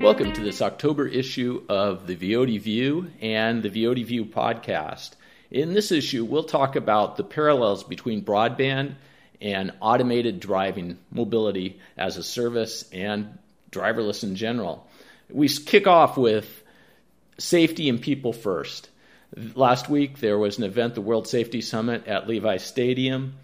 Welcome to this October issue of the VOD View and the VOD View podcast. In this issue, we'll talk about the parallels between broadband and automated driving, mobility as a service, and driverless in general. We kick off with safety and people first. Last week, there was an event, the World Safety Summit at Levi Stadium.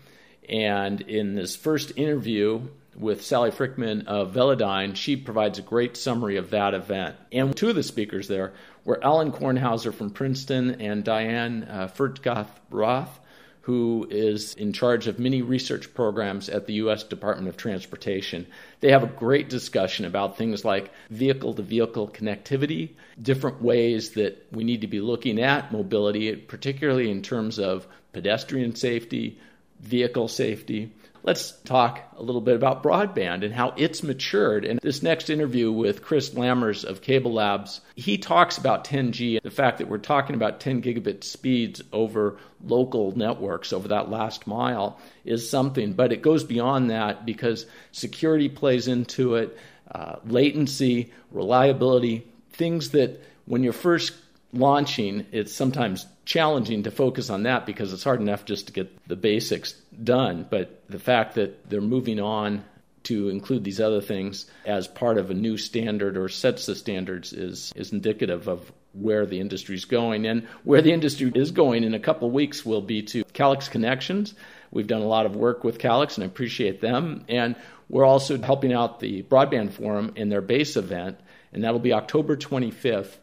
And in this first interview with Sally Frykman of Velodyne, she provides a great summary of that event. And two of the speakers there were Alan Kornhauser from Princeton and Diane uh, Fertgoth Roth who is in charge of many research programs at the U.S. Department of Transportation. They have a great discussion about things like vehicle to vehicle connectivity, different ways that we need to be looking at mobility, particularly in terms of pedestrian safety, vehicle safety. Let's talk a little bit about broadband and how it's matured. And this next interview with Chris Lammers of Cable Labs, he talks about 10G, the fact that we're talking about 10 gigabit speeds over local networks over that last mile is something, but it goes beyond that because security plays into it, uh, latency, reliability, things that when you're first launching, it's sometimes challenging to focus on that because it's hard enough just to get the basics done. But the fact that they're moving on to include these other things as part of a new standard or sets of standards is, is indicative of where the industry is going. And where the industry is going in a couple weeks will be to Calix Connections. We've done a lot of work with Calix and I appreciate them. And we're also helping out the Broadband Forum in their base event, and that'll be October 25th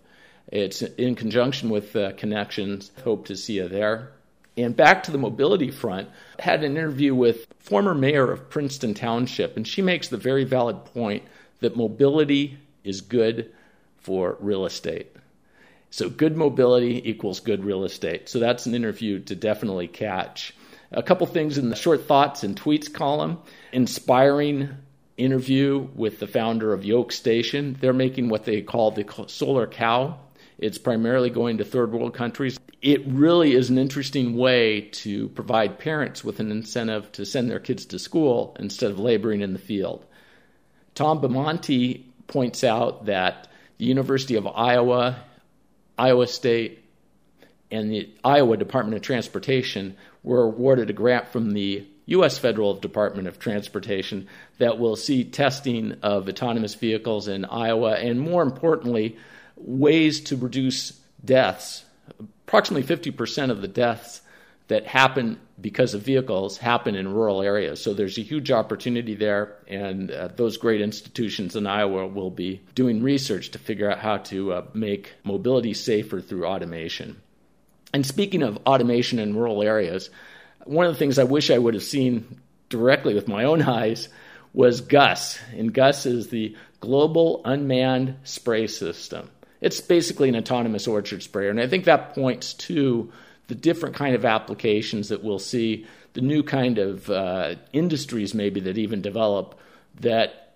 it's in conjunction with uh, Connections. Hope to see you there. And back to the mobility front, had an interview with former mayor of Princeton Township, and she makes the very valid point that mobility is good for real estate. So good mobility equals good real estate. So that's an interview to definitely catch. A couple things in the short thoughts and tweets column. Inspiring interview with the founder of Yolk Station. They're making what they call the solar cow it's primarily going to third world countries. It really is an interesting way to provide parents with an incentive to send their kids to school instead of laboring in the field. Tom Bamonte points out that the University of Iowa, Iowa State, and the Iowa Department of Transportation were awarded a grant from the U.S. Federal Department of Transportation that will see testing of autonomous vehicles in Iowa and, more importantly, ways to reduce deaths. Approximately 50% of the deaths that happen because of vehicles happen in rural areas. So there's a huge opportunity there, and uh, those great institutions in Iowa will be doing research to figure out how to uh, make mobility safer through automation. And speaking of automation in rural areas, one of the things I wish I would have seen directly with my own eyes was GUS. And GUS is the Global Unmanned Spray System. It's basically an autonomous orchard sprayer. And I think that points to the different kind of applications that we'll see, the new kind of uh, industries maybe that even develop that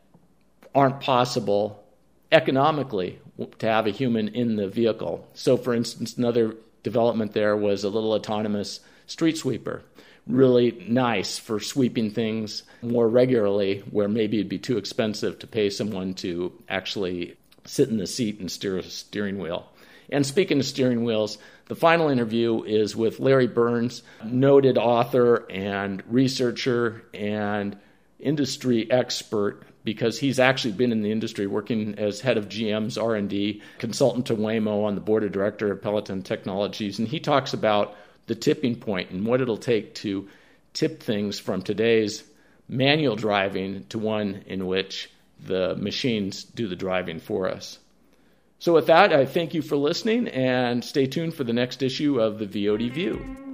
aren't possible economically to have a human in the vehicle. So, for instance, another development there was a little autonomous street sweeper. Really nice for sweeping things more regularly, where maybe it'd be too expensive to pay someone to actually sit in the seat and steer a steering wheel. And speaking of steering wheels, the final interview is with Larry Burns, noted author and researcher and industry expert because he's actually been in the industry working as head of GM's R&D, consultant to Waymo on the board of director of Peloton Technologies and he talks about the tipping point and what it'll take to tip things from today's manual driving to one in which the machines do the driving for us. So, with that, I thank you for listening and stay tuned for the next issue of the VOD View.